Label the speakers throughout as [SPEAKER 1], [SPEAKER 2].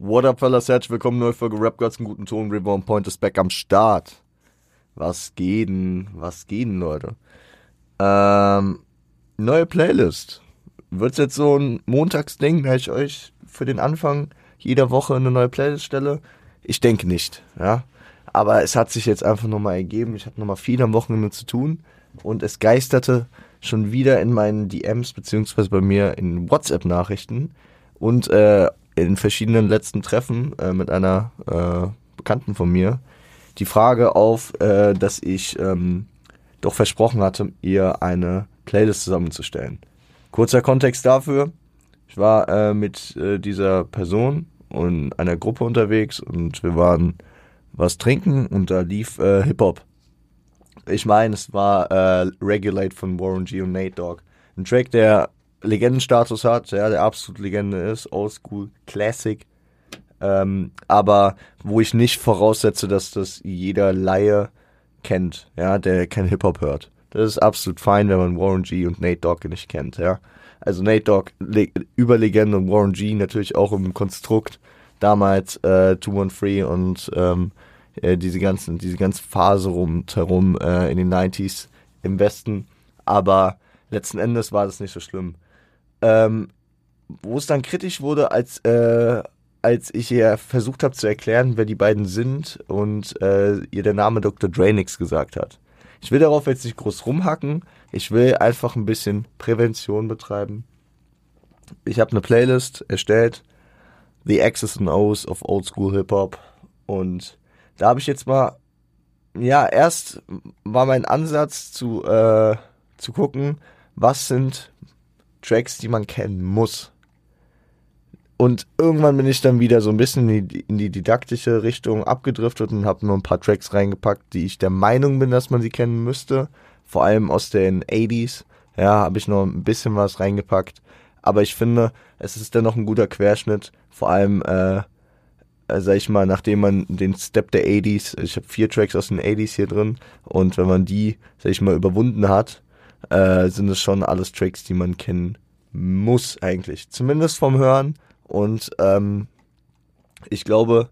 [SPEAKER 1] What up, fellas? Herzlich willkommen, neue Folge Rap Gods, einen guten Ton. Reborn Point ist back am Start. Was geht denn? Was geht denn, Leute? Ähm, neue Playlist. Wird's jetzt so ein Montagsding, da ich euch für den Anfang jeder Woche eine neue Playlist stelle? Ich denke nicht, ja. Aber es hat sich jetzt einfach nochmal ergeben. Ich hatte nochmal viel am Wochenende zu tun und es geisterte schon wieder in meinen DMs beziehungsweise bei mir in WhatsApp-Nachrichten und äh, in verschiedenen letzten Treffen äh, mit einer äh, Bekannten von mir die Frage auf, äh, dass ich ähm, doch versprochen hatte, ihr eine Playlist zusammenzustellen. Kurzer Kontext dafür. Ich war äh, mit äh, dieser Person und einer Gruppe unterwegs und wir waren was trinken und da lief äh, Hip-Hop. Ich meine, es war Regulate von Warren G und Nate Dogg. Ein Track, der Legendenstatus hat, ja, der absolut Legende ist, Oldschool, Classic. Ähm, aber wo ich nicht voraussetze, dass das jeder Laie kennt, ja, der kein Hip-Hop hört. Das ist absolut fein, wenn man Warren G und Nate Dogg nicht kennt, ja. Also Nate Dogg, Le Überlegende und Warren G natürlich auch im Konstrukt. Damals äh, 213 und ähm, äh, diese ganzen, diese ganze Phase rundherum äh, in den 90s im Westen. Aber letzten Endes war das nicht so schlimm. Ähm, wo es dann kritisch wurde, als, äh, als ich ihr versucht habe zu erklären, wer die beiden sind und äh, ihr der Name Dr. Dre gesagt hat. Ich will darauf jetzt nicht groß rumhacken. Ich will einfach ein bisschen Prävention betreiben. Ich habe eine Playlist erstellt. The X's and O's of Old School Hip Hop. Und da habe ich jetzt mal, ja, erst war mein Ansatz zu, äh, zu gucken, was sind Tracks, die man kennen muss. Und irgendwann bin ich dann wieder so ein bisschen in die, in die didaktische Richtung abgedriftet und habe nur ein paar Tracks reingepackt, die ich der Meinung bin, dass man sie kennen müsste. Vor allem aus den 80s. Ja, habe ich noch ein bisschen was reingepackt. Aber ich finde, es ist dennoch ein guter Querschnitt. Vor allem, äh, äh, sag ich mal, nachdem man den Step der 80s, ich habe vier Tracks aus den 80s hier drin. Und wenn man die, sag ich mal, überwunden hat, äh, sind es schon alles Tracks, die man kennen muss eigentlich. Zumindest vom Hören und ähm, ich glaube,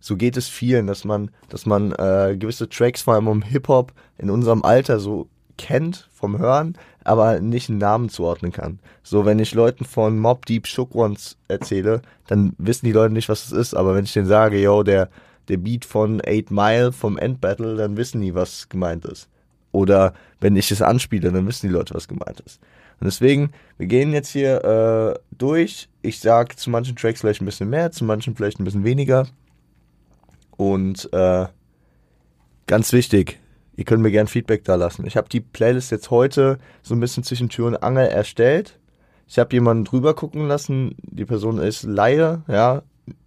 [SPEAKER 1] so geht es vielen, dass man, dass man äh, gewisse Tracks, vor allem um Hip-Hop, in unserem Alter so kennt vom Hören, aber nicht einen Namen zuordnen kann. So, wenn ich Leuten von Mob Deep Shook Ones erzähle, dann wissen die Leute nicht, was es ist, aber wenn ich denen sage, yo, der, der Beat von 8 Mile vom Endbattle, dann wissen die, was gemeint ist. Oder wenn ich es anspiele, dann wissen die Leute, was gemeint ist. Und deswegen, wir gehen jetzt hier äh, durch. Ich sag zu manchen Tracks vielleicht ein bisschen mehr, zu manchen vielleicht ein bisschen weniger. Und äh, ganz wichtig, ihr könnt mir gern Feedback da lassen. Ich habe die Playlist jetzt heute so ein bisschen zwischen Tür und Angel erstellt. Ich habe jemanden drüber gucken lassen. Die Person ist Laie, ja,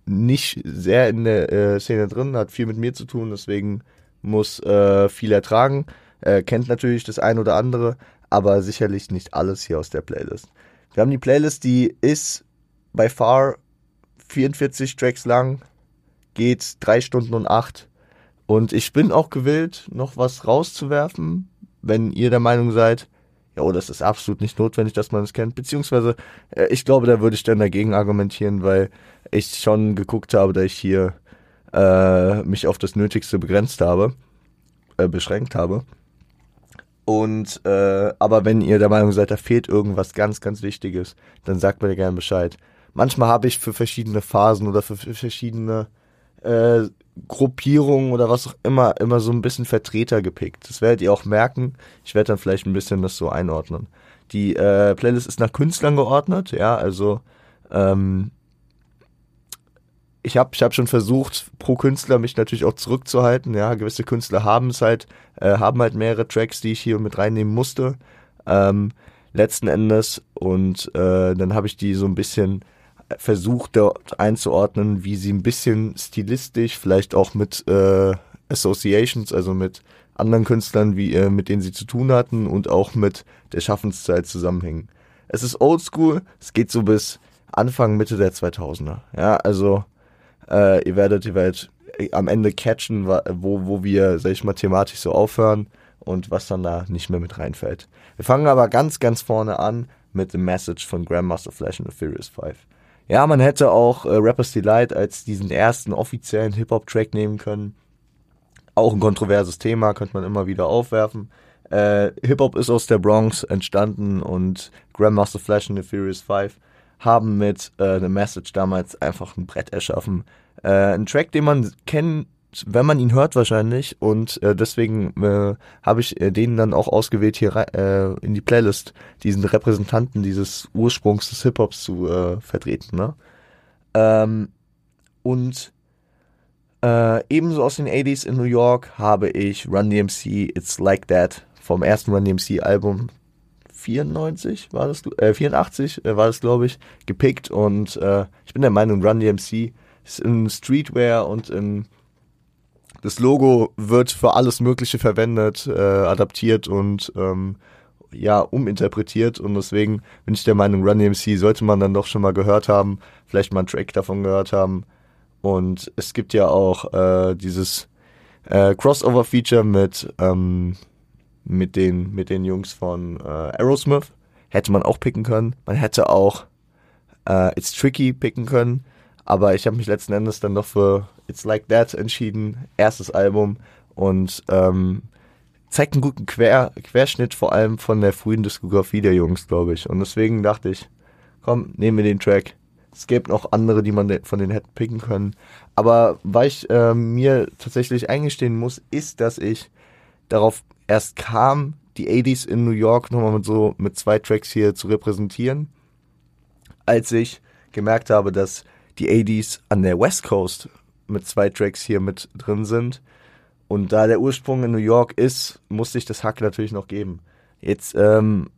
[SPEAKER 1] nicht sehr in der äh, Szene drin, hat viel mit mir zu tun, deswegen muss äh, viel ertragen. Äh, kennt natürlich das ein oder andere, aber sicherlich nicht alles hier aus der Playlist. Wir haben die Playlist, die ist by far 44 Tracks lang, geht 3 Stunden und 8. Und ich bin auch gewillt, noch was rauszuwerfen, wenn ihr der Meinung seid, ja, oh, das ist absolut nicht notwendig, dass man es kennt. Beziehungsweise, äh, ich glaube, da würde ich dann dagegen argumentieren, weil ich schon geguckt habe, dass ich hier äh, mich auf das Nötigste begrenzt habe, äh, beschränkt habe. Und äh, aber wenn ihr der Meinung seid, da fehlt irgendwas ganz, ganz Wichtiges, dann sagt mir gerne Bescheid. Manchmal habe ich für verschiedene Phasen oder für verschiedene äh, Gruppierungen oder was auch immer immer so ein bisschen Vertreter gepickt. Das werdet ihr auch merken. Ich werde dann vielleicht ein bisschen das so einordnen. Die äh, Playlist ist nach Künstlern geordnet, ja, also ähm, ich habe ich hab schon versucht, pro Künstler mich natürlich auch zurückzuhalten. Ja, gewisse Künstler haben es halt, äh, haben halt mehrere Tracks, die ich hier mit reinnehmen musste. Ähm, letzten Endes. Und äh, dann habe ich die so ein bisschen versucht dort einzuordnen, wie sie ein bisschen stilistisch, vielleicht auch mit äh, Associations, also mit anderen Künstlern, wie äh, mit denen sie zu tun hatten und auch mit der Schaffenszeit zusammenhängen. Es ist oldschool, es geht so bis Anfang, Mitte der 2000er. Ja, also äh, ihr werdet, ihr werdet am Ende catchen, wo, wo wir, sag ich mal, thematisch so aufhören und was dann da nicht mehr mit reinfällt. Wir fangen aber ganz, ganz vorne an mit dem Message von Grandmaster Flash and the Furious 5. Ja, man hätte auch äh, Rapper's Delight als diesen ersten offiziellen Hip-Hop-Track nehmen können. Auch ein kontroverses Thema, könnte man immer wieder aufwerfen. Äh, Hip-Hop ist aus der Bronx entstanden und Grandmaster Flash und The Furious Five haben mit äh, The Message damals einfach ein Brett erschaffen. Äh, ein Track, den man kennt, wenn man ihn hört wahrscheinlich und äh, deswegen äh, habe ich äh, den dann auch ausgewählt hier äh, in die Playlist, diesen Repräsentanten dieses Ursprungs des Hip-Hops zu äh, vertreten. Ne? Ähm, und äh, ebenso aus den 80s in New York habe ich Run DMC It's Like That vom ersten Run DMC Album 94 war das, äh, 84 äh, war das glaube ich, gepickt und äh, ich bin der Meinung Run DMC ist in Streetwear und in das Logo wird für alles Mögliche verwendet, äh, adaptiert und ähm, ja, uminterpretiert und deswegen bin ich der Meinung, Run DMC sollte man dann doch schon mal gehört haben, vielleicht mal einen Track davon gehört haben. Und es gibt ja auch äh, dieses äh, Crossover-Feature mit, ähm, mit, den, mit den Jungs von äh, Aerosmith. Hätte man auch picken können. Man hätte auch äh, It's Tricky picken können. Aber ich habe mich letzten Endes dann noch für It's Like That entschieden. Erstes Album. Und ähm, zeigt einen guten Quer Querschnitt, vor allem von der frühen Diskografie der Jungs, glaube ich. Und deswegen dachte ich, komm, nehmen wir den Track. Es gibt noch andere, die man von denen hätte picken können. Aber was ich äh, mir tatsächlich eingestehen muss, ist, dass ich darauf erst kam, die 80s in New York nochmal mit so mit zwei Tracks hier zu repräsentieren, als ich gemerkt habe, dass die 80s an der West Coast mit zwei Tracks hier mit drin sind. Und da der Ursprung in New York ist, musste ich das Hack natürlich noch geben. Jetzt ähm,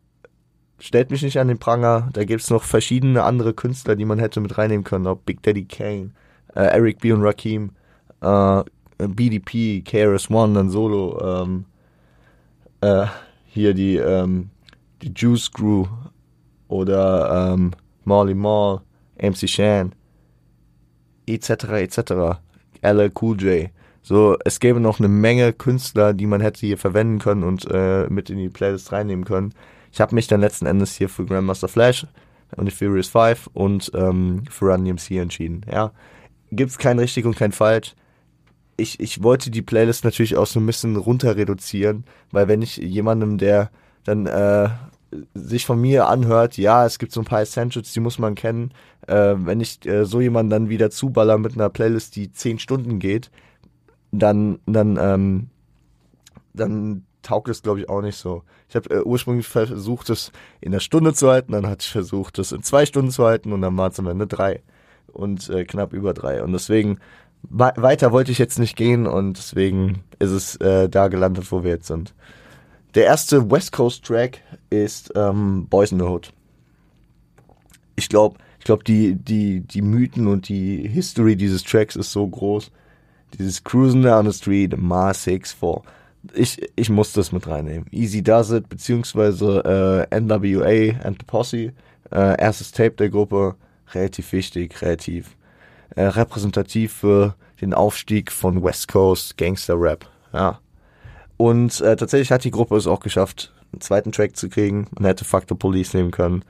[SPEAKER 1] stellt mich nicht an den Pranger. Da gibt's noch verschiedene andere Künstler, die man hätte mit reinnehmen können. Ob Big Daddy Kane, äh, Eric B. und Rakim, äh, BDP, KRS-One, dann Solo, ähm, äh, hier die, ähm, die Juice Crew oder ähm, Molly Mall, MC Shan, etc., etc., LL Cool J. So, es gäbe noch eine Menge Künstler, die man hätte hier verwenden können und äh, mit in die Playlist reinnehmen können. Ich habe mich dann letzten Endes hier für Grandmaster Flash und die Furious 5 und ähm, für Run DMC entschieden. Ja, gibt's kein richtig und kein falsch. Ich, ich wollte die Playlist natürlich auch so ein bisschen runter reduzieren, weil wenn ich jemandem, der dann äh, sich von mir anhört, ja, es gibt so ein paar Essentials, die muss man kennen. Äh, wenn ich äh, so jemanden dann wieder zuballer mit einer Playlist, die zehn Stunden geht, dann, dann, ähm, dann taugt es, glaube ich, auch nicht so. Ich habe äh, ursprünglich versucht, es in einer Stunde zu halten, dann hatte ich versucht, es in zwei Stunden zu halten und dann war es am Ende drei und äh, knapp über drei. Und deswegen weiter wollte ich jetzt nicht gehen und deswegen ist es äh, da gelandet, wo wir jetzt sind. Der erste West Coast Track ist ähm, Boys in the Hood. Ich glaube, ich glaube, die, die, die Mythen und die History dieses Tracks ist so groß. Dieses Cruising down the street, Ma 6-4 ich, ich muss das mit reinnehmen. Easy Does It, beziehungsweise äh, NWA and the Posse, äh, erstes Tape der Gruppe, relativ wichtig, relativ äh, repräsentativ für den Aufstieg von West Coast Gangster Rap. Ja. Und äh, tatsächlich hat die Gruppe es auch geschafft, einen zweiten Track zu kriegen. Man hätte Factor Police nehmen können.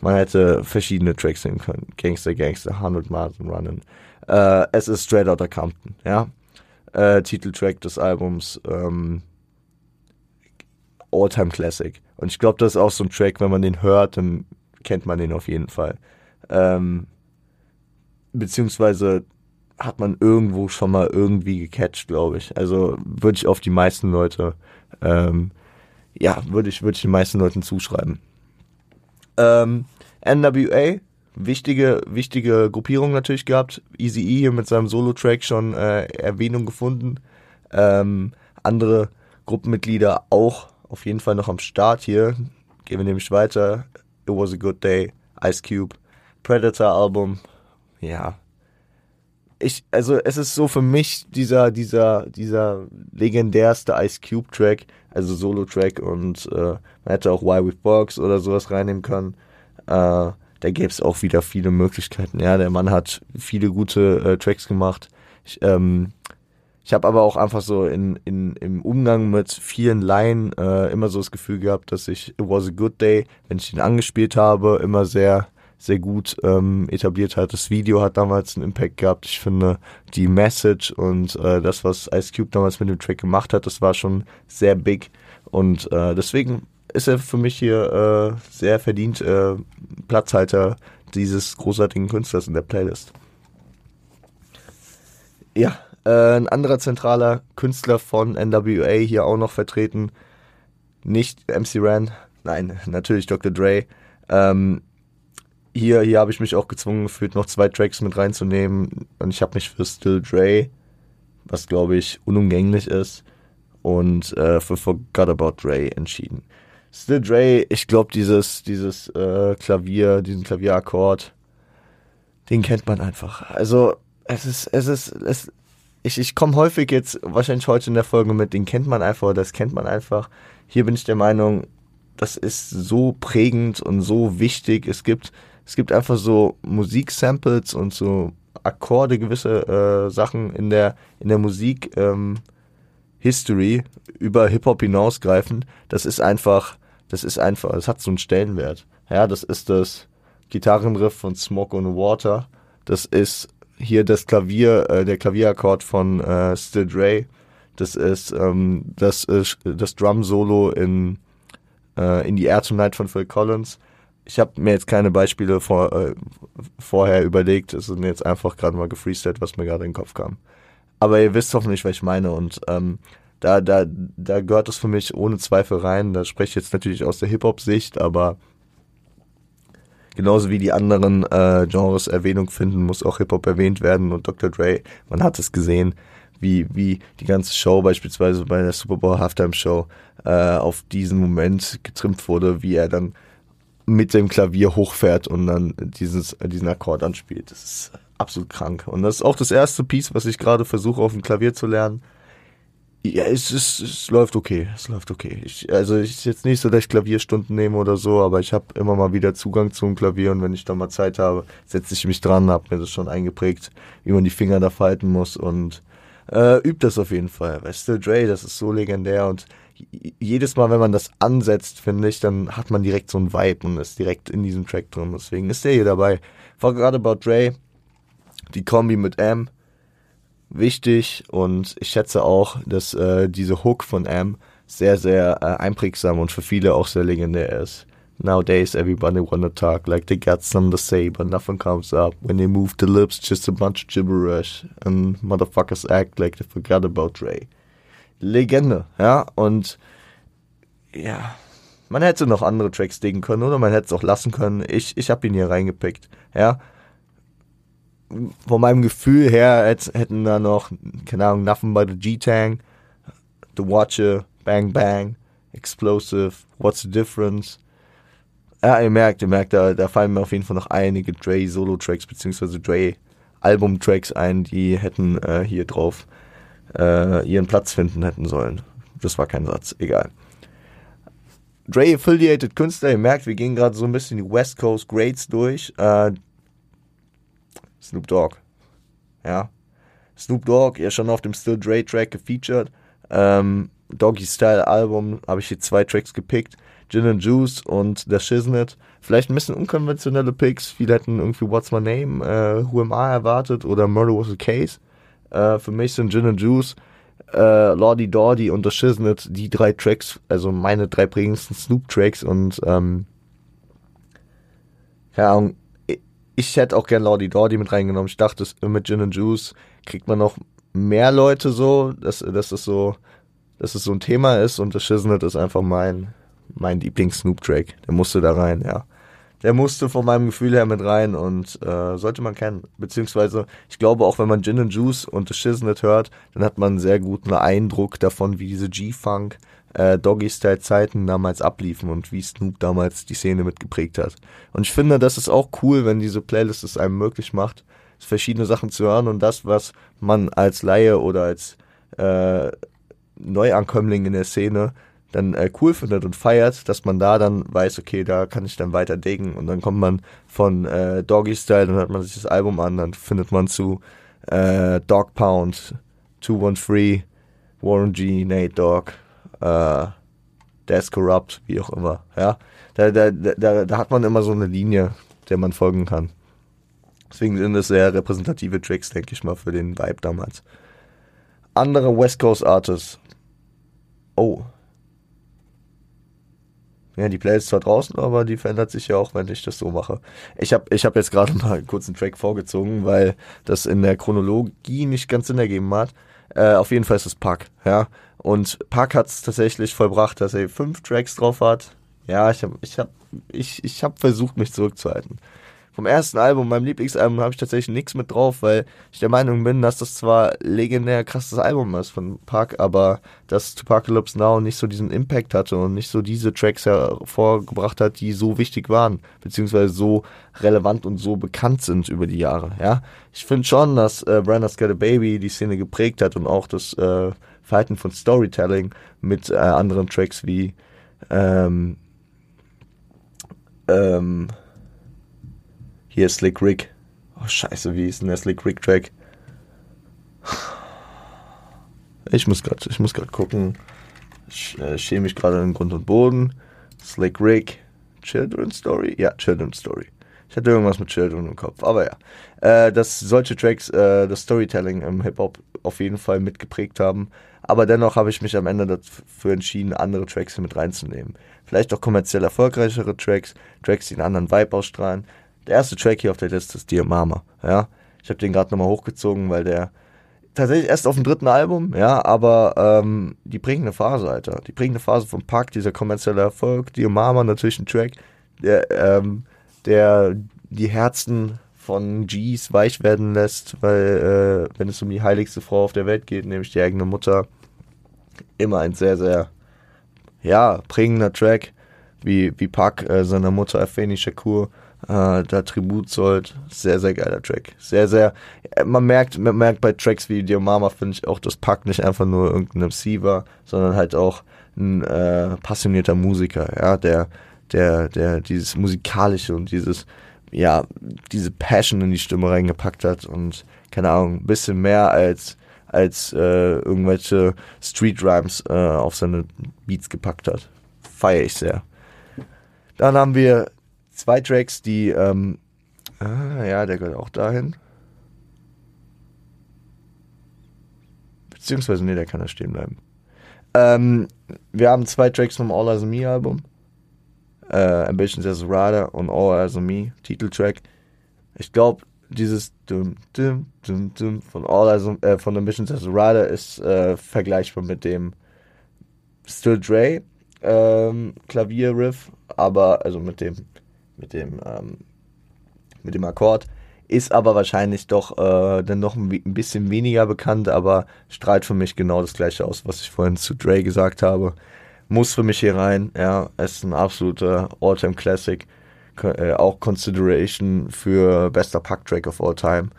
[SPEAKER 1] Man hätte verschiedene Tracks nehmen können. Gangster, Gangster, 100 Miles and Running. Äh, es ist Straight Outta Compton, ja äh, Titeltrack des Albums ähm, All-Time Classic. Und ich glaube, das ist auch so ein Track, wenn man den hört, dann kennt man den auf jeden Fall. Ähm, beziehungsweise hat man irgendwo schon mal irgendwie gecatcht, glaube ich. Also würde ich auf die meisten Leute, ähm, ja, würde ich, würde ich den meisten Leuten zuschreiben. Ähm, NWA wichtige, wichtige Gruppierung natürlich gehabt. Easy E hier mit seinem Solo-Track schon äh, Erwähnung gefunden. Ähm, andere Gruppenmitglieder auch auf jeden Fall noch am Start hier. Gehen wir nämlich weiter. It Was a Good Day, Ice Cube, Predator Album. Ja. Ich, also es ist so für mich dieser, dieser, dieser legendärste Ice Cube Track, also Solo-Track und äh, man hätte auch Why With Box oder sowas reinnehmen können. Äh, da gäbe es auch wieder viele Möglichkeiten. Ja, der Mann hat viele gute äh, Tracks gemacht. Ich, ähm, ich habe aber auch einfach so in, in, im Umgang mit vielen Laien äh, immer so das Gefühl gehabt, dass ich It Was a Good Day, wenn ich ihn angespielt habe, immer sehr, sehr gut ähm, etabliert hat. Das Video hat damals einen Impact gehabt. Ich finde, die Message und äh, das, was Ice Cube damals mit dem Track gemacht hat, das war schon sehr big. Und äh, deswegen ist er für mich hier äh, sehr verdient äh, Platzhalter dieses großartigen Künstlers in der Playlist. Ja, äh, ein anderer zentraler Künstler von NWA hier auch noch vertreten. Nicht MC Ran, nein, natürlich Dr. Dre. Ähm, hier hier habe ich mich auch gezwungen gefühlt, noch zwei Tracks mit reinzunehmen. Und ich habe mich für Still Dre, was glaube ich unumgänglich ist, und äh, für Forgot About Dre entschieden. Still Dre, ich glaube, dieses, dieses äh, Klavier, diesen Klavierakkord, den kennt man einfach. Also, es ist, es ist, es, ich, ich komme häufig jetzt, wahrscheinlich heute in der Folge mit, den kennt man einfach, das kennt man einfach. Hier bin ich der Meinung, das ist so prägend und so wichtig. Es gibt, es gibt einfach so Musiksamples und so Akkorde, gewisse äh, Sachen in der, in der Musik, ähm, History über Hip-Hop hinausgreifen. Das ist einfach, das ist einfach, das hat so einen Stellenwert. Ja, das ist das Gitarrenriff von Smoke on Water. Das ist hier das Klavier, äh, der Klavierakkord von äh, Still Dre. Das ist ähm, das, äh, das Drum-Solo in, äh, in the Air Tonight von Phil Collins. Ich habe mir jetzt keine Beispiele vor, äh, vorher überlegt. Es sind jetzt einfach gerade mal gefreestylt, was mir gerade in den Kopf kam. Aber ihr wisst hoffentlich, was ich meine. Und ähm, da, da, da gehört es für mich ohne Zweifel rein. Da spreche ich jetzt natürlich aus der Hip-Hop-Sicht, aber genauso wie die anderen äh, Genres Erwähnung finden, muss auch Hip-Hop erwähnt werden. Und Dr. Dre, man hat es gesehen, wie, wie die ganze Show beispielsweise bei der Super Bowl Halftime Show äh, auf diesen Moment getrimmt wurde, wie er dann mit dem Klavier hochfährt und dann dieses, diesen Akkord anspielt. Das ist absolut krank. Und das ist auch das erste Piece, was ich gerade versuche auf dem Klavier zu lernen. Ja, es, ist, es läuft okay. Es läuft okay. Ich, also ich ist jetzt nicht so, dass ich Klavierstunden nehme oder so, aber ich habe immer mal wieder Zugang zum Klavier und wenn ich da mal Zeit habe, setze ich mich dran, habe mir das schon eingeprägt, wie man die Finger da falten muss und äh, übt das auf jeden Fall. Weil Still Dre, das ist so legendär und jedes Mal, wenn man das ansetzt, finde ich, dann hat man direkt so ein Vibe und ist direkt in diesem Track drin. Deswegen ist der hier dabei. Forgot About Dre, die Kombi mit M, wichtig und ich schätze auch, dass äh, diese Hook von M sehr, sehr äh, einprägsam und für viele auch sehr legendär ist. Nowadays everybody wanna talk like they got something to say, but nothing comes up. When they move the lips, just a bunch of gibberish. And motherfuckers act like they forgot about Dre. Legende, ja, und ja, man hätte noch andere Tracks legen können oder man hätte es auch lassen können. Ich, ich habe ihn hier reingepickt, ja von meinem Gefühl her hätten da noch, keine Ahnung, Nothing but the G-Tang, The Watcher, Bang Bang, Explosive, What's the Difference. Ja, ihr merkt, ihr merkt, da, da fallen mir auf jeden Fall noch einige Dre Solo-Tracks beziehungsweise Dre Album-Tracks ein, die hätten äh, hier drauf äh, ihren Platz finden hätten sollen. Das war kein Satz, egal. Dre Affiliated Künstler, ihr merkt, wir gehen gerade so ein bisschen die West Coast Grades durch. Äh, Snoop Dogg. Ja. Snoop Dogg, ja schon auf dem Still Dre Track gefeatured. Ähm, Doggy Style Album habe ich hier zwei Tracks gepickt. Gin and Juice und der Shiznit. Vielleicht ein bisschen unkonventionelle Picks. Viele hätten irgendwie What's My Name, äh, Who Am I erwartet oder Murder Was a Case. Äh, für mich sind Gin and Juice, äh, Lordy Dordy und The Shiznit die drei Tracks, also meine drei prägendsten Snoop-Tracks und ähm, ja, ich hätte auch gern Lordy Dordy mit reingenommen. Ich dachte, mit Gin and Juice kriegt man noch mehr Leute so, dass, dass es so, dass es so ein Thema ist und das Shiznit ist einfach mein, mein Lieblings-Snoop-Track. Der musste da rein, ja. Der musste von meinem Gefühl her mit rein und äh, sollte man kennen. Beziehungsweise, ich glaube auch, wenn man Gin and Juice und The Shiznit hört, dann hat man einen sehr guten Eindruck davon, wie diese G-Funk äh, Doggy-Style-Zeiten damals abliefen und wie Snoop damals die Szene mitgeprägt hat. Und ich finde, das ist auch cool, wenn diese Playlist es einem möglich macht, verschiedene Sachen zu hören und das, was man als Laie oder als äh, Neuankömmling in der Szene dann äh, cool findet und feiert, dass man da dann weiß, okay, da kann ich dann weiter dingen und dann kommt man von äh, Doggy Style, dann hört man sich das Album an, dann findet man zu äh, Dog Pound, 213, Warren G, Nate Dogg, äh, Death Corrupt, wie auch immer, ja. Da, da, da, da hat man immer so eine Linie, der man folgen kann. Deswegen sind es sehr repräsentative Tracks, denke ich mal, für den Vibe damals. Andere West Coast Artists. Oh. Ja, die Playlist ist zwar draußen, aber die verändert sich ja auch, wenn ich das so mache. Ich habe ich hab jetzt gerade mal kurz einen Track vorgezogen, weil das in der Chronologie nicht ganz Sinn ergeben hat. Äh, auf jeden Fall ist es Pack, ja. Und Pack hat es tatsächlich vollbracht, dass er fünf Tracks drauf hat. Ja, ich habe ich hab, ich, ich hab versucht, mich zurückzuhalten vom ersten Album, meinem Lieblingsalbum, habe ich tatsächlich nichts mit drauf, weil ich der Meinung bin, dass das zwar legendär krasses Album ist von Park, aber dass Tupacalypse Now nicht so diesen Impact hatte und nicht so diese Tracks hervorgebracht hat, die so wichtig waren, beziehungsweise so relevant und so bekannt sind über die Jahre. Ja, ich finde schon, dass äh, Brandon's Got a Baby die Szene geprägt hat und auch das äh, Verhalten von Storytelling mit äh, anderen Tracks wie ähm, ähm, hier Slick Rick. Oh, scheiße, wie ist denn der Slick Rick Track? Ich muss gerade, ich muss gerade gucken. Ich äh, schäme mich gerade in Grund und Boden. Slick Rick. Children's Story? Ja, Children's Story. Ich hatte irgendwas mit Children im Kopf, aber ja. Äh, dass solche Tracks äh, das Storytelling im Hip-Hop auf jeden Fall mitgeprägt haben. Aber dennoch habe ich mich am Ende dafür entschieden, andere Tracks hier mit reinzunehmen. Vielleicht auch kommerziell erfolgreichere Tracks, Tracks, die einen anderen Vibe ausstrahlen. Der erste Track hier auf der Liste ist Dear Mama. Ja, ich habe den gerade nochmal hochgezogen, weil der tatsächlich erst auf dem dritten Album, ja, aber ähm, die prägende Phase, Alter. Die prägende Phase vom Pack, dieser kommerzielle Erfolg. Dear Mama natürlich ein Track, der, ähm, der die Herzen von G's weich werden lässt, weil äh, wenn es um die heiligste Frau auf der Welt geht, nämlich die eigene Mutter, immer ein sehr, sehr, ja, prägender Track, wie, wie Pack äh, seiner Mutter Afeni Shakur äh, da Tribut zollt. Sehr, sehr geiler Track. Sehr, sehr, äh, man merkt, man merkt bei Tracks wie Dear Mama, finde ich auch, das Pack nicht einfach nur irgendein MC war, sondern halt auch ein äh, passionierter Musiker, ja, der, der, der dieses musikalische und dieses, ja, diese Passion in die Stimme reingepackt hat und keine Ahnung, ein bisschen mehr als als äh, irgendwelche Street Rhymes äh, auf seine Beats gepackt hat. Feiere ich sehr. Dann haben wir zwei Tracks, die, ähm, ah, ja, der gehört auch dahin. Beziehungsweise, nee, der kann da stehen bleiben. Ähm, wir haben zwei Tracks vom All As Me Album. Äh, Ambitions as a Rider und All As Me, Titeltrack. Ich glaube, dieses dum, dum, dum, dum von All As, äh, von Ambitions as a Rider ist äh, vergleichbar mit dem Still Dre ähm, Klavierriff, aber also mit dem mit dem, ähm, mit dem Akkord. Ist aber wahrscheinlich doch äh, dann noch ein, ein, bisschen weniger bekannt, aber strahlt für mich genau das gleiche aus, was ich vorhin zu Dre gesagt habe. Muss für mich hier rein, ja, es ist ein absoluter All-Time Classic. Äh, auch Consideration für bester Pack-Track of all time.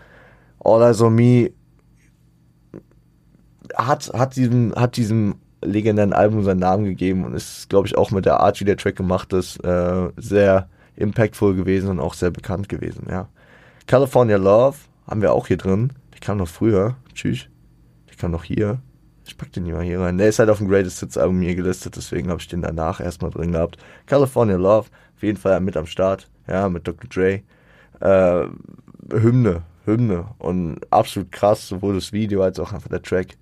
[SPEAKER 1] All Eyes on Me hat, hat, diesem, hat diesem legendären Album seinen Namen gegeben und ist, glaube ich, auch mit der Art, wie der Track gemacht ist, äh, sehr impactful gewesen und auch sehr bekannt gewesen, ja. California Love haben wir auch hier drin. Die kam noch früher. Tschüss. Die kam noch hier. Ich pack den mal hier rein. Der ist halt auf dem Greatest Hits Album hier gelistet, deswegen habe ich den danach erstmal drin gehabt. California Love, auf jeden Fall mit am Start, ja, mit Dr. Dre. Äh, Hymne, Hymne und absolut krass, sowohl das Video als auch einfach der Track.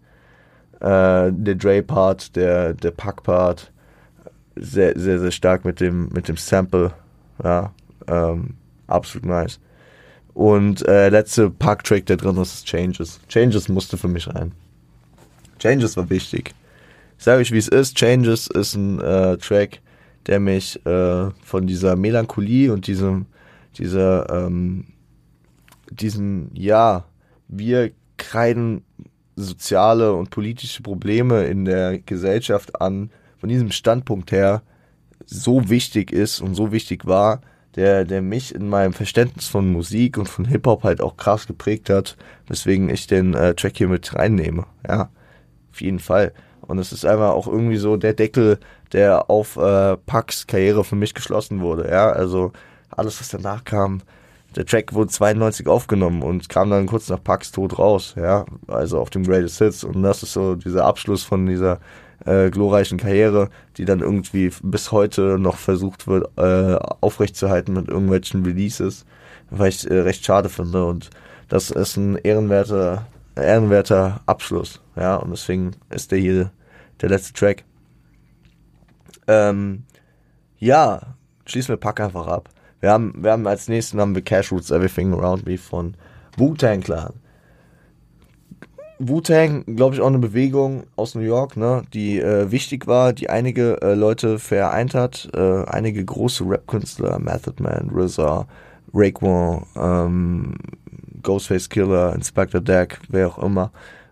[SPEAKER 1] Äh, der Dre-Part, der, der Pack-Part, sehr, sehr, sehr stark mit dem, mit dem Sample ja, ähm, absolut nice. Und äh, letzte Park-Track, der drin ist, ist Changes. Changes musste für mich rein. Changes war wichtig. Ich sage euch, wie es ist. Changes ist ein äh, Track, der mich äh, von dieser Melancholie und diesem, dieser, ähm, diesem, ja, wir kreiden soziale und politische Probleme in der Gesellschaft an, von diesem Standpunkt her so wichtig ist und so wichtig war, der, der mich in meinem Verständnis von Musik und von Hip-Hop halt auch krass geprägt hat, weswegen ich den äh, Track hier mit reinnehme. Ja, auf jeden Fall. Und es ist einfach auch irgendwie so der Deckel, der auf äh, Pax Karriere für mich geschlossen wurde. Ja, also alles, was danach kam, der Track wurde 92 aufgenommen und kam dann kurz nach Pax Tod raus. Ja, also auf dem Greatest Hits. Und das ist so dieser Abschluss von dieser äh, glorreichen Karriere, die dann irgendwie bis heute noch versucht wird, äh, aufrechtzuerhalten mit irgendwelchen Releases, weil ich äh, recht schade finde und das ist ein ehrenwerter, ehrenwerter Abschluss, ja, und deswegen ist der hier der letzte Track. Ähm, ja, schließen wir Pack einfach ab. Wir haben, wir haben als nächsten haben wir Cash Roots Everything Around Me von Wu-Tang Clan. Wu-Tang, glaube ich, auch eine Bewegung aus New York, ne, die äh, wichtig war, die einige äh, Leute vereint hat, äh, einige große Rap-Künstler, Method Man, RZA, Raekwon, ähm, Ghostface Killer, Inspector Deck, wer auch immer,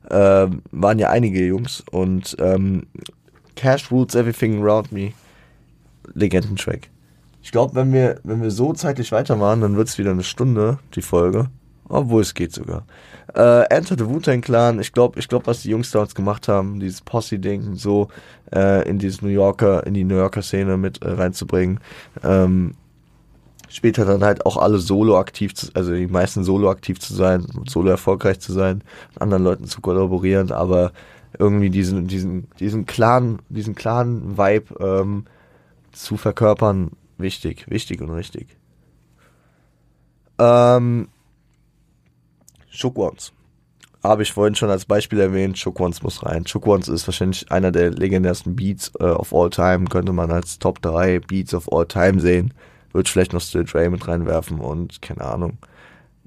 [SPEAKER 1] äh, waren ja einige Jungs und ähm, Cash Roots Everything Around Me, Legendentrack. Ich glaube, wenn wir, wenn wir so zeitlich weitermachen, dann wird es wieder eine Stunde, die Folge. Obwohl es geht sogar. Äh, Enter the Wu-Tang Clan, ich glaube, ich glaube, was die Jungs damals gemacht haben, dieses Posse-Ding so äh, in dieses New Yorker, in die New Yorker Szene mit äh, reinzubringen. Ähm, später dann halt auch alle solo aktiv, zu, also die meisten solo aktiv zu sein, solo erfolgreich zu sein, anderen Leuten zu kollaborieren, aber irgendwie diesen, diesen, diesen Clan, diesen Clan-Vibe ähm, zu verkörpern, wichtig, wichtig und richtig. Ähm, Shook Ones. Habe ich vorhin schon als Beispiel erwähnt, Shook Ones muss rein. Shook Ones ist wahrscheinlich einer der legendärsten Beats äh, of all time, könnte man als Top 3 Beats of all time sehen. Würde vielleicht noch Still Dre mit reinwerfen und keine Ahnung.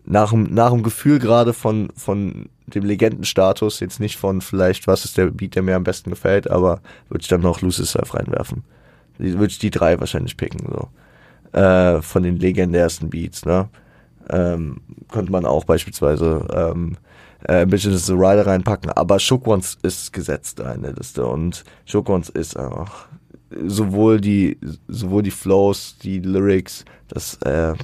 [SPEAKER 1] Nach dem, nach dem Gefühl gerade von, von dem Legendenstatus, jetzt nicht von vielleicht, was ist der Beat, der mir am besten gefällt, aber würde ich dann noch Lucy Surf reinwerfen. Würde ich die drei wahrscheinlich picken, so. Äh, von den legendärsten Beats, ne? Ähm, könnte man auch beispielsweise ähm, äh, Bitches is the Rider reinpacken, aber Shook Ones ist gesetzt der Liste und Shook Ones ist einfach sowohl die sowohl die Flows, die Lyrics, das äh,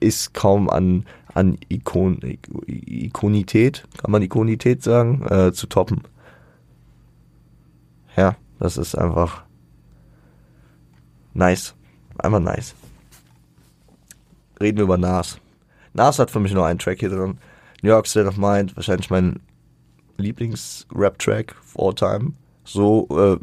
[SPEAKER 1] ist kaum an an Ikon, Ikonität, kann man Ikonität sagen, äh, zu toppen. Ja, das ist einfach nice. Einfach nice. Reden wir über Nas. Nas hat für mich nur einen Track hier drin. New York State of Mind, wahrscheinlich mein Lieblings-Rap-Track of all time. So, äh,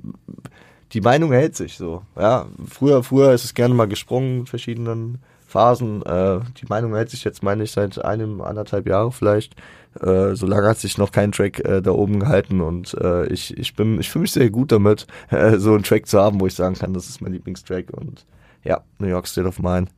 [SPEAKER 1] die Meinung hält sich so. Ja, früher, früher ist es gerne mal gesprungen in verschiedenen Phasen. Äh, die Meinung hält sich jetzt, meine ich, seit einem, anderthalb Jahren vielleicht. Äh, so lange hat sich noch kein Track äh, da oben gehalten und äh, ich, ich ich fühle mich sehr gut damit, äh, so einen Track zu haben, wo ich sagen kann, das ist mein Lieblingstrack und ja, New York State of Mind.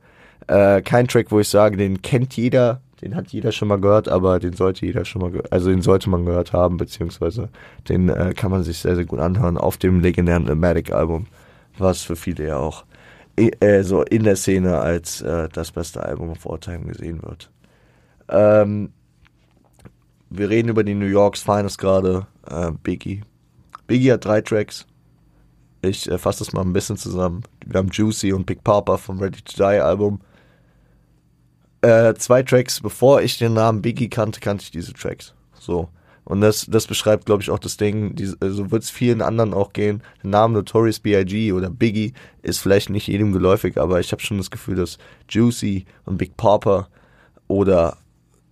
[SPEAKER 1] Äh, kein Track, wo ich sage, den kennt jeder, den hat jeder schon mal gehört, aber den sollte jeder schon mal, also den sollte man gehört haben, beziehungsweise den äh, kann man sich sehr, sehr gut anhören auf dem legendären Amatic-Album, was für viele ja auch äh, so in der Szene als äh, das beste Album of all time gesehen wird. Ähm, wir reden über die New York's Finest gerade, äh, Biggie. Biggie hat drei Tracks. Ich äh, fasse das mal ein bisschen zusammen. Wir haben Juicy und Big Papa vom Ready to Die Album äh, zwei Tracks, bevor ich den Namen Biggie kannte, kannte ich diese Tracks. So. Und das, das beschreibt, glaube ich, auch das Ding. Die, so wird es vielen anderen auch gehen. Der Name Notorious B.I.G. oder Biggie ist vielleicht nicht jedem geläufig, aber ich habe schon das Gefühl, dass Juicy und Big Papa oder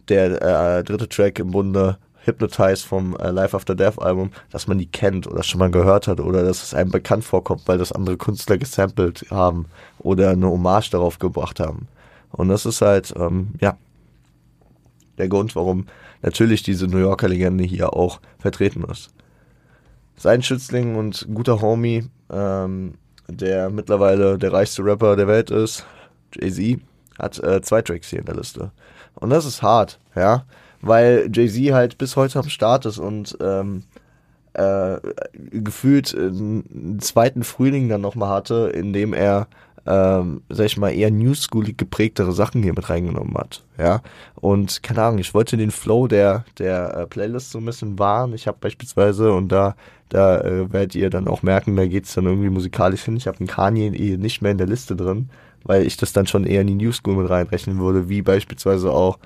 [SPEAKER 1] der äh, dritte Track im Bunde Hypnotize vom äh, Life After Death Album, dass man die kennt oder schon mal gehört hat oder dass es einem bekannt vorkommt, weil das andere Künstler gesampelt haben oder eine Hommage darauf gebracht haben. Und das ist halt, ähm, ja, der Grund, warum natürlich diese New Yorker Legende hier auch vertreten ist. Sein Schützling und guter Homie, ähm, der mittlerweile der reichste Rapper der Welt ist, Jay-Z, hat äh, zwei Tracks hier in der Liste. Und das ist hart, ja, weil Jay-Z halt bis heute am Start ist und ähm, äh, gefühlt einen zweiten Frühling dann nochmal hatte, in dem er ähm, sag ich mal, eher newschoolig geprägtere Sachen hier mit reingenommen hat. Ja. Und keine Ahnung, ich wollte den Flow der, der äh, Playlist so ein bisschen wahren. Ich habe beispielsweise, und da, da äh, werdet ihr dann auch merken, da geht's dann irgendwie musikalisch hin. Ich habe einen Kanye eh nicht mehr in der Liste drin, weil ich das dann schon eher in die New School mit reinrechnen würde, wie beispielsweise auch,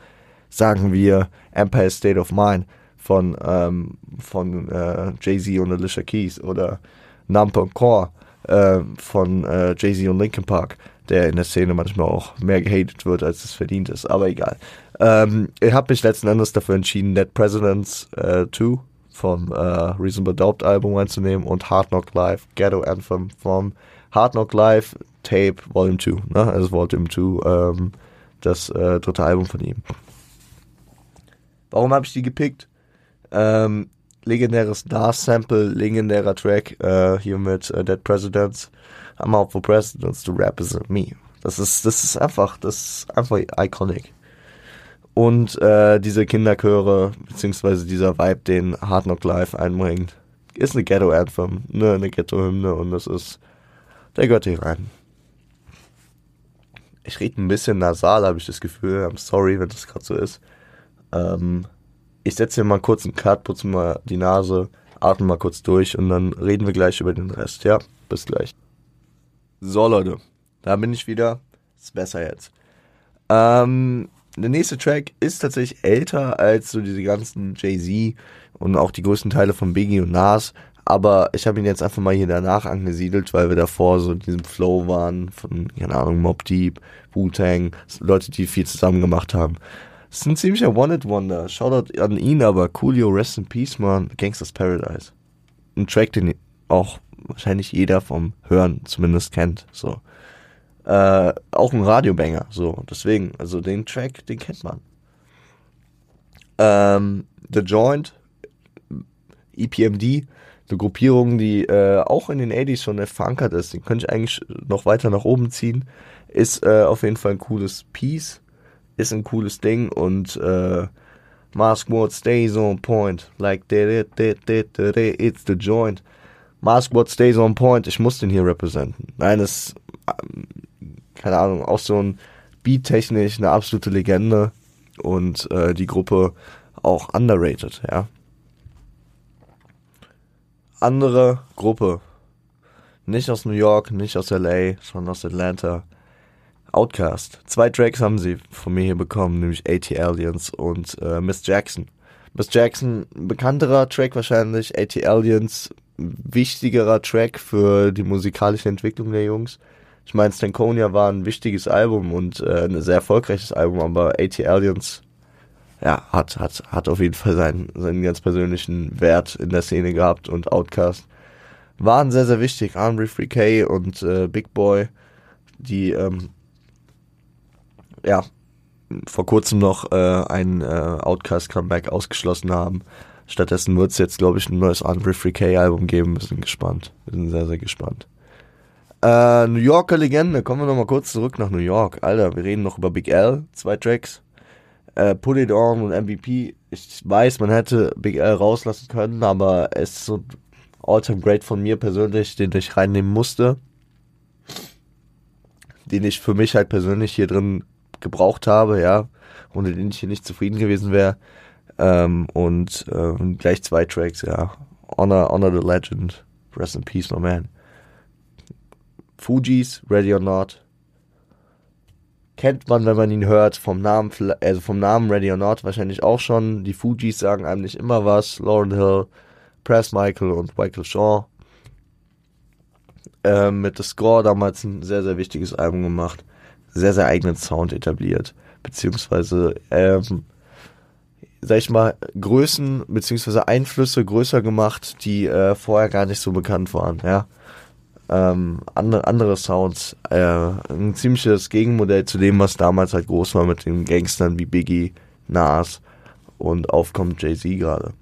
[SPEAKER 1] sagen wir, Empire State of Mind von, ähm, von äh, Jay-Z und Alicia Keys oder Number Core äh, von äh, Jay-Z und Linkin Park, der in der Szene manchmal auch mehr gehatet wird, als es verdient ist, aber egal. Ähm, ich habe mich letzten Endes dafür entschieden, Dead Presidents 2 äh, vom äh, Reasonable Doubt Album reinzunehmen und Hard Knock Live, Ghetto Anthem vom Hard Knock Live Tape Volume 2, ne? also Volume 2, ähm, das äh, dritte Album von ihm. Warum habe ich die gepickt? Ähm, legendäres Nas-Sample, legendärer Track äh, hier mit äh, Dead Presidents. I'm out for presidents, the rap is me. Das ist, das ist einfach, das ist einfach iconic. Und äh, diese Kinderchöre, beziehungsweise dieser Vibe, den Hard Knock Live einbringt, ist eine Ghetto-Anthem, ne, eine Ghetto-Hymne und das ist, der gehört hier rein. Ich rede ein bisschen nasal, habe ich das Gefühl. I'm sorry, wenn das gerade so ist. Ähm, ich setze hier mal kurz einen Cut, putze mal die Nase, atme mal kurz durch und dann reden wir gleich über den Rest. Ja, bis gleich. So, Leute, da bin ich wieder. Ist besser jetzt. Ähm, der nächste Track ist tatsächlich älter als so diese ganzen Jay-Z und auch die größten Teile von Biggie und Nas. Aber ich habe ihn jetzt einfach mal hier danach angesiedelt, weil wir davor so in diesem Flow waren von, keine Ahnung, Mob Deep, Wu-Tang, Leute, die viel zusammen gemacht haben. Ist ein ziemlicher One-Hit-Wonder. Shoutout an ihn, aber Coolio, Rest in Peace, man. Gangsters Paradise. Ein Track, den auch wahrscheinlich jeder vom Hören zumindest kennt. So. Äh, auch ein Radiobanger. So. Deswegen, also den Track, den kennt man. Ähm, The Joint, EPMD, eine Gruppierung, die äh, auch in den 80s schon verankert ist. Den könnte ich eigentlich noch weiter nach oben ziehen. Ist äh, auf jeden Fall ein cooles Piece. Ist ein cooles Ding und äh, Mask Ward stays on point. Like, it's the joint. Mask Ward stays on point. Ich muss den hier representen. Nein, ist, ähm, keine Ahnung, auch so ein Beat-technisch eine absolute Legende und äh, die Gruppe auch underrated, ja andere Gruppe. Nicht aus New York, nicht aus LA, sondern aus Atlanta. Outcast. Zwei Tracks haben sie von mir hier bekommen, nämlich AT Aliens und äh, Miss Jackson. Miss Jackson, bekannterer Track wahrscheinlich, AT Aliens, wichtigerer Track für die musikalische Entwicklung der Jungs. Ich meine, Stankonia war ein wichtiges Album und äh, ein sehr erfolgreiches Album, aber AT Aliens ja, hat, hat, hat auf jeden Fall seinen, seinen ganz persönlichen Wert in der Szene gehabt und Outcast waren sehr, sehr wichtig. Henry Free K und äh, Big Boy, die ähm, ja vor kurzem noch äh, ein äh, Outcast-Comeback ausgeschlossen haben. Stattdessen wird es jetzt, glaube ich, ein neues Henry Free K-Album geben. Wir sind gespannt. Wir sind sehr, sehr gespannt. Äh, New Yorker Legende, kommen wir nochmal kurz zurück nach New York. Alter, wir reden noch über Big L, zwei Tracks äh, Put It On und MVP. Ich weiß, man hätte Big L rauslassen können, aber es ist so All-Time Great von mir persönlich, den ich reinnehmen musste. Den ich für mich halt persönlich hier drin gebraucht habe, ja, ohne den ich hier nicht zufrieden gewesen wäre. Ähm, und ähm, gleich zwei Tracks, ja. Honor, Honor the Legend, Rest in Peace, my man. Fugees, Ready or Not, kennt man, wenn man ihn hört, vom Namen, also vom Namen Ready or Not wahrscheinlich auch schon. Die Fujis sagen einem nicht immer was. Lauren Hill, Press Michael und Michael Shaw. Ähm, mit The Score damals ein sehr, sehr wichtiges Album gemacht. Sehr, sehr eigenen Sound etabliert. Beziehungsweise, ähm, sag ich mal, Größen, beziehungsweise Einflüsse größer gemacht, die äh, vorher gar nicht so bekannt waren, ja ähm, andere, andere Sounds. Äh, ein ziemliches Gegenmodell zu dem, was damals halt groß war mit den Gangstern wie Biggie, Nas und aufkommt Jay-Z gerade.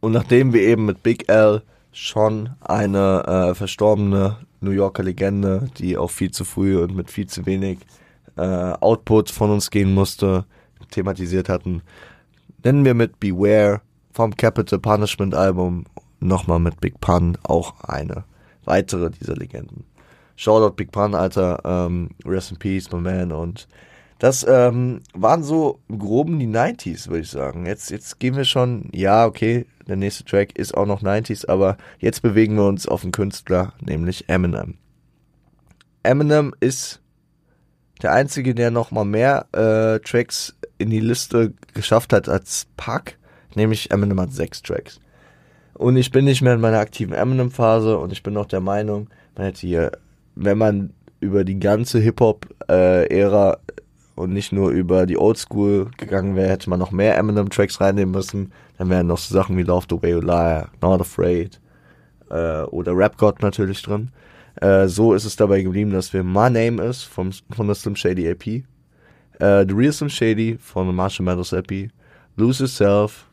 [SPEAKER 1] Und nachdem wir eben mit Big L schon eine äh, verstorbene New Yorker Legende, die auch viel zu früh und mit viel zu wenig äh, Output von uns gehen musste, thematisiert hatten, nennen wir mit Beware vom Capital Punishment Album nochmal mit Big Pun auch eine weitere dieser Legenden. Shoutout Big Pun, Alter, ähm, Rest in Peace, my man. Und das ähm, waren so groben die 90s, würde ich sagen. Jetzt, jetzt gehen wir schon, ja, okay, der nächste Track ist auch noch 90s, aber jetzt bewegen wir uns auf einen Künstler, nämlich Eminem. Eminem ist der einzige, der noch mal mehr äh, Tracks in die Liste geschafft hat als Pack, nämlich Eminem hat sechs Tracks. Und ich bin nicht mehr in meiner aktiven Eminem-Phase und ich bin noch der Meinung, man hätte hier, wenn man über die ganze Hip-Hop-Ära äh, und nicht nur über die Oldschool gegangen wäre, hätte man noch mehr Eminem-Tracks reinnehmen müssen. Dann wären noch so Sachen wie Love the Way You Lie, Not Afraid äh, oder Rap God natürlich drin. Äh, so ist es dabei geblieben, dass wir My Name ist vom, von der Slim Shady AP, äh, The Real Slim Shady von der Marshall Mathers AP, Lose Yourself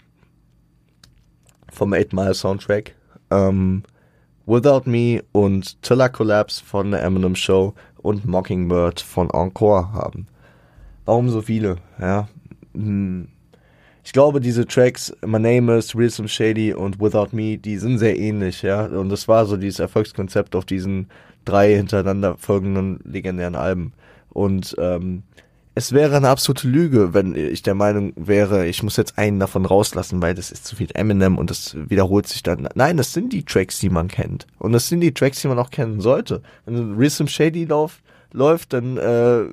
[SPEAKER 1] vom 8 Mile Soundtrack, ähm, Without Me und Till I Collapse von der Eminem Show und Mockingbird von Encore haben. Warum so viele? Ja. Hm. Ich glaube, diese Tracks, My Name is, Real Some Shady und Without Me, die sind sehr ähnlich, ja. Und das war so dieses Erfolgskonzept auf diesen drei hintereinander folgenden legendären Alben. Und ähm, es wäre eine absolute Lüge, wenn ich der Meinung wäre, ich muss jetzt einen davon rauslassen, weil das ist zu viel Eminem und das wiederholt sich dann. Nein, das sind die Tracks, die man kennt. Und das sind die Tracks, die man auch kennen sollte. Wenn Rhythm Shady lauf, läuft, dann äh,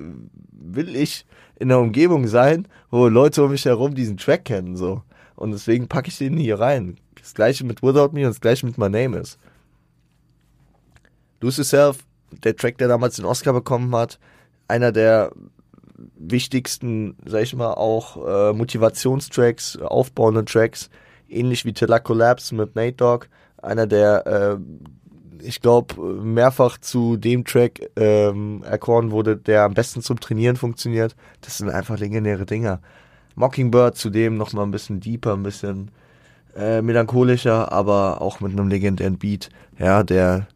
[SPEAKER 1] will ich in der Umgebung sein, wo Leute um mich herum diesen Track kennen. so. Und deswegen packe ich den hier rein. Das gleiche mit Without Me und das gleiche mit My Name is. Lose Yourself, der Track, der damals den Oscar bekommen hat, einer der wichtigsten, sag ich mal, auch äh, Motivationstracks, aufbauende Tracks, ähnlich wie Tilla Collapse mit Nate Dogg, einer der, äh, ich glaube, mehrfach zu dem Track ähm, erkoren wurde, der am besten zum Trainieren funktioniert. Das sind einfach legendäre Dinger. Mockingbird zudem nochmal ein bisschen deeper, ein bisschen äh, melancholischer, aber auch mit einem legendären Beat, ja, der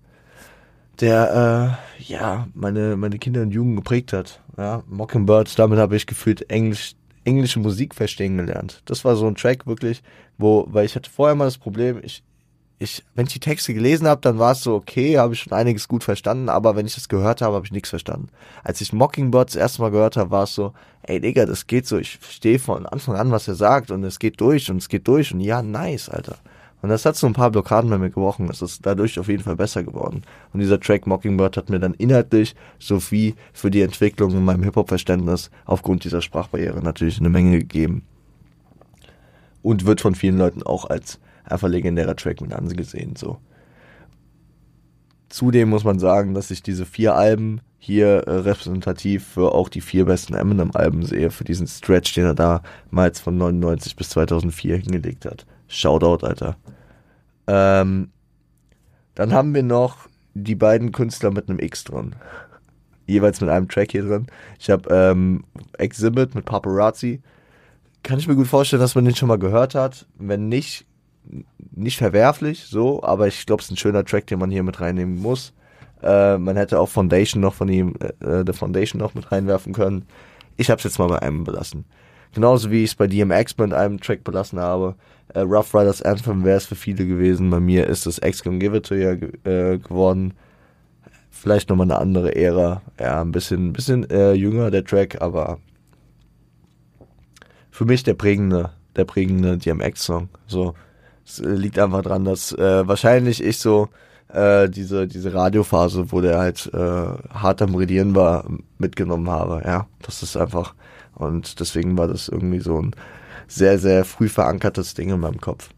[SPEAKER 1] der äh, ja meine meine Kinder und Jugend geprägt hat. Ja, Mockingbird, damit habe ich gefühlt Englisch englische Musik verstehen gelernt. Das war so ein Track wirklich, wo weil ich hatte vorher mal das Problem, ich ich wenn ich die Texte gelesen habe, dann war es so okay, habe ich schon einiges gut verstanden, aber wenn ich das gehört habe, habe ich nichts verstanden. Als ich Mockingbird das erste Mal gehört habe, war es so, ey Digga, das geht so, ich verstehe von Anfang an, was er sagt und es geht durch und es geht durch und ja, nice, Alter. Und das hat so ein paar Blockaden bei mir gebrochen. Es ist dadurch auf jeden Fall besser geworden. Und dieser Track Mockingbird hat mir dann inhaltlich sowie für die Entwicklung in meinem Hip-Hop-Verständnis aufgrund dieser Sprachbarriere natürlich eine Menge gegeben. Und wird von vielen Leuten auch als einfach legendärer Track mit angesehen, so. Zudem muss man sagen, dass ich diese vier Alben hier äh, repräsentativ für auch die vier besten Eminem-Alben sehe, für diesen Stretch, den er damals von 99 bis 2004 hingelegt hat. Shoutout, Alter. Ähm, dann haben wir noch die beiden Künstler mit einem X drin. Jeweils mit einem Track hier drin. Ich habe ähm, Exhibit mit Paparazzi. Kann ich mir gut vorstellen, dass man den schon mal gehört hat. Wenn nicht, nicht verwerflich, so, aber ich glaube, es ist ein schöner Track, den man hier mit reinnehmen muss. Äh, man hätte auch Foundation noch von ihm, äh, The Foundation noch mit reinwerfen können. Ich habe es jetzt mal bei einem belassen. Genauso wie ich es bei DMX mit einem Track belassen habe. Äh, Rough Riders Anthem wäre es für viele gewesen. Bei mir ist es X Gon Give It To You äh, geworden. Vielleicht nochmal eine andere Ära. Ja, ein bisschen, bisschen äh, jünger der Track, aber für mich der prägende, der prägende DMX-Song. So, es liegt einfach dran, dass äh, wahrscheinlich ich so äh, diese diese Radiophase, wo der halt äh, hart am Redieren war, mitgenommen habe. Ja, das ist einfach und deswegen war das irgendwie so ein sehr, sehr früh verankertes Ding in meinem Kopf.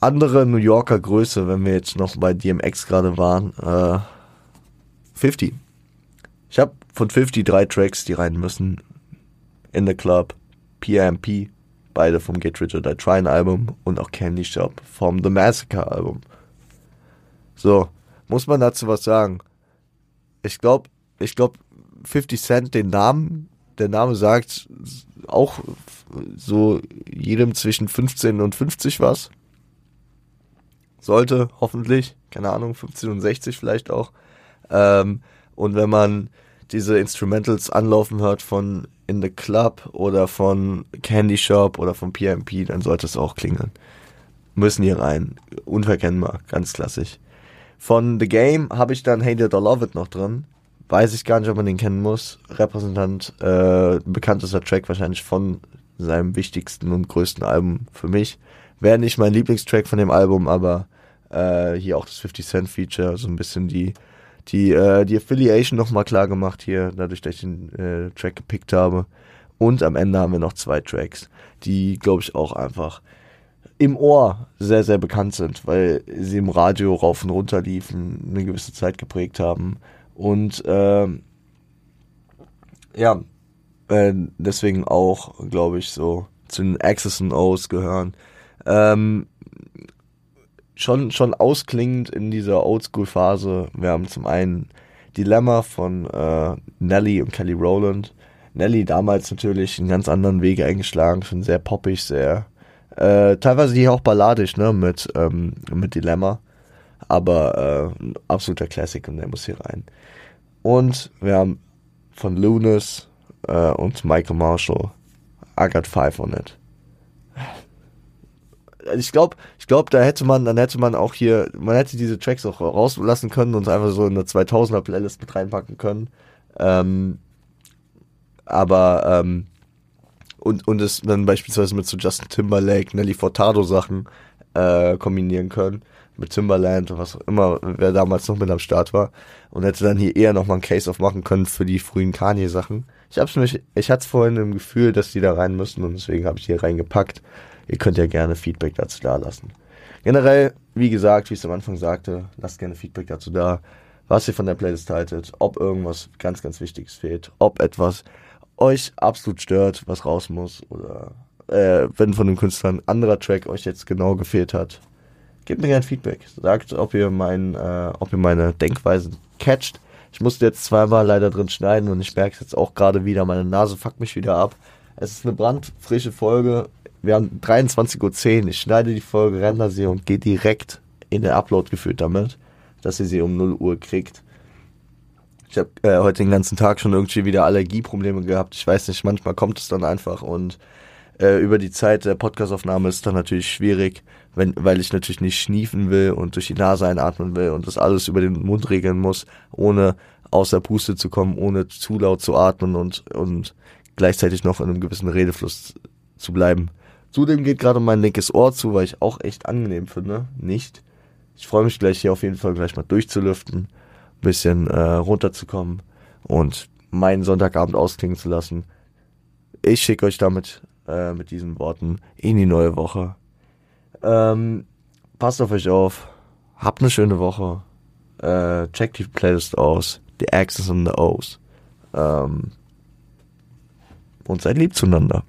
[SPEAKER 1] Andere New Yorker Größe, wenn wir jetzt noch bei DMX gerade waren, äh, 50. Ich habe von 50 drei Tracks, die rein müssen. In the Club, PMP, beide vom Get Rich or Die Tryin Album und auch Candy Shop vom The Massacre Album. So, muss man dazu was sagen? Ich glaube, ich glaube, 50 Cent, den Namen der Name sagt auch so jedem zwischen 15 und 50 was. Sollte, hoffentlich. Keine Ahnung, 15 und 60 vielleicht auch. Ähm, und wenn man diese Instrumentals anlaufen hört von In the Club oder von Candy Shop oder von PMP, dann sollte es auch klingeln. Müssen hier rein. Unverkennbar, ganz klassisch. Von The Game habe ich dann Hey Did I Love It noch drin weiß ich gar nicht, ob man den kennen muss. Repräsentant, äh, bekanntester Track wahrscheinlich von seinem wichtigsten und größten Album für mich. Wäre nicht mein Lieblingstrack von dem Album, aber äh, hier auch das 50 Cent Feature, so ein bisschen die die äh, die Affiliation nochmal klar gemacht hier, dadurch, dass ich den äh, Track gepickt habe. Und am Ende haben wir noch zwei Tracks, die, glaube ich, auch einfach im Ohr sehr, sehr bekannt sind, weil sie im Radio rauf und runter liefen, eine gewisse Zeit geprägt haben und äh, ja, äh, deswegen auch, glaube ich, so zu den Axis und O's gehören. Ähm, schon, schon ausklingend in dieser Oldschool-Phase. Wir haben zum einen Dilemma von äh, Nelly und Kelly Rowland. Nelly damals natürlich einen ganz anderen Weg eingeschlagen, schon sehr poppig, sehr äh, teilweise hier auch balladisch, ne, mit, ähm, mit Dilemma. Aber äh, ein absoluter Classic und der muss hier rein. Und wir haben von Lunas äh, und Michael Marshall I got five on it. Ich glaube, ich glaube, da hätte man, dann hätte man auch hier, man hätte diese Tracks auch rauslassen können und einfach so in eine 2000er Playlist mit reinpacken können. Ähm, aber ähm, und und es dann beispielsweise mit so Justin Timberlake, Nelly Furtado Sachen äh, kombinieren können mit Timberland und was auch immer, wer damals noch mit am Start war und hätte dann hier eher nochmal ein Case aufmachen können für die frühen Kanye Sachen. Ich hab's mich, ich hatte vorhin im Gefühl, dass die da rein müssen und deswegen habe ich die hier reingepackt. Ihr könnt ja gerne Feedback dazu da lassen. Generell, wie gesagt, wie ich es am Anfang sagte, lasst gerne Feedback dazu da, was ihr von der Playlist haltet, ob irgendwas ganz, ganz Wichtiges fehlt, ob etwas euch absolut stört, was raus muss oder äh, wenn von den Künstlern ein anderer Track euch jetzt genau gefehlt hat. Gebt mir gerne Feedback. Sagt, ob ihr mein, äh, ob ihr meine Denkweise catcht. Ich musste jetzt zweimal leider drin schneiden und ich merke es jetzt auch gerade wieder. Meine Nase fuckt mich wieder ab. Es ist eine brandfrische Folge. Wir haben 23.10 Uhr. Ich schneide die Folge, render sie und gehe direkt in den Upload geführt damit, dass ihr sie um 0 Uhr kriegt. Ich habe äh, heute den ganzen Tag schon irgendwie wieder Allergieprobleme gehabt. Ich weiß nicht, manchmal kommt es dann einfach und äh, über die Zeit der Podcastaufnahme ist dann natürlich schwierig, wenn, weil ich natürlich nicht schniefen will und durch die Nase einatmen will und das alles über den Mund regeln muss, ohne außer Puste zu kommen, ohne zu laut zu atmen und, und gleichzeitig noch in einem gewissen Redefluss zu bleiben. Zudem geht gerade mein linkes Ohr zu, weil ich auch echt angenehm finde. Nicht. Ich freue mich gleich hier auf jeden Fall gleich mal durchzulüften, bisschen äh, runterzukommen und meinen Sonntagabend ausklingen zu lassen. Ich schicke euch damit äh, mit diesen Worten in die neue Woche. Ähm, passt auf euch auf. Habt eine schöne Woche. Äh, checkt die Playlist aus. Die X's und the O's. Ähm, und seid lieb zueinander.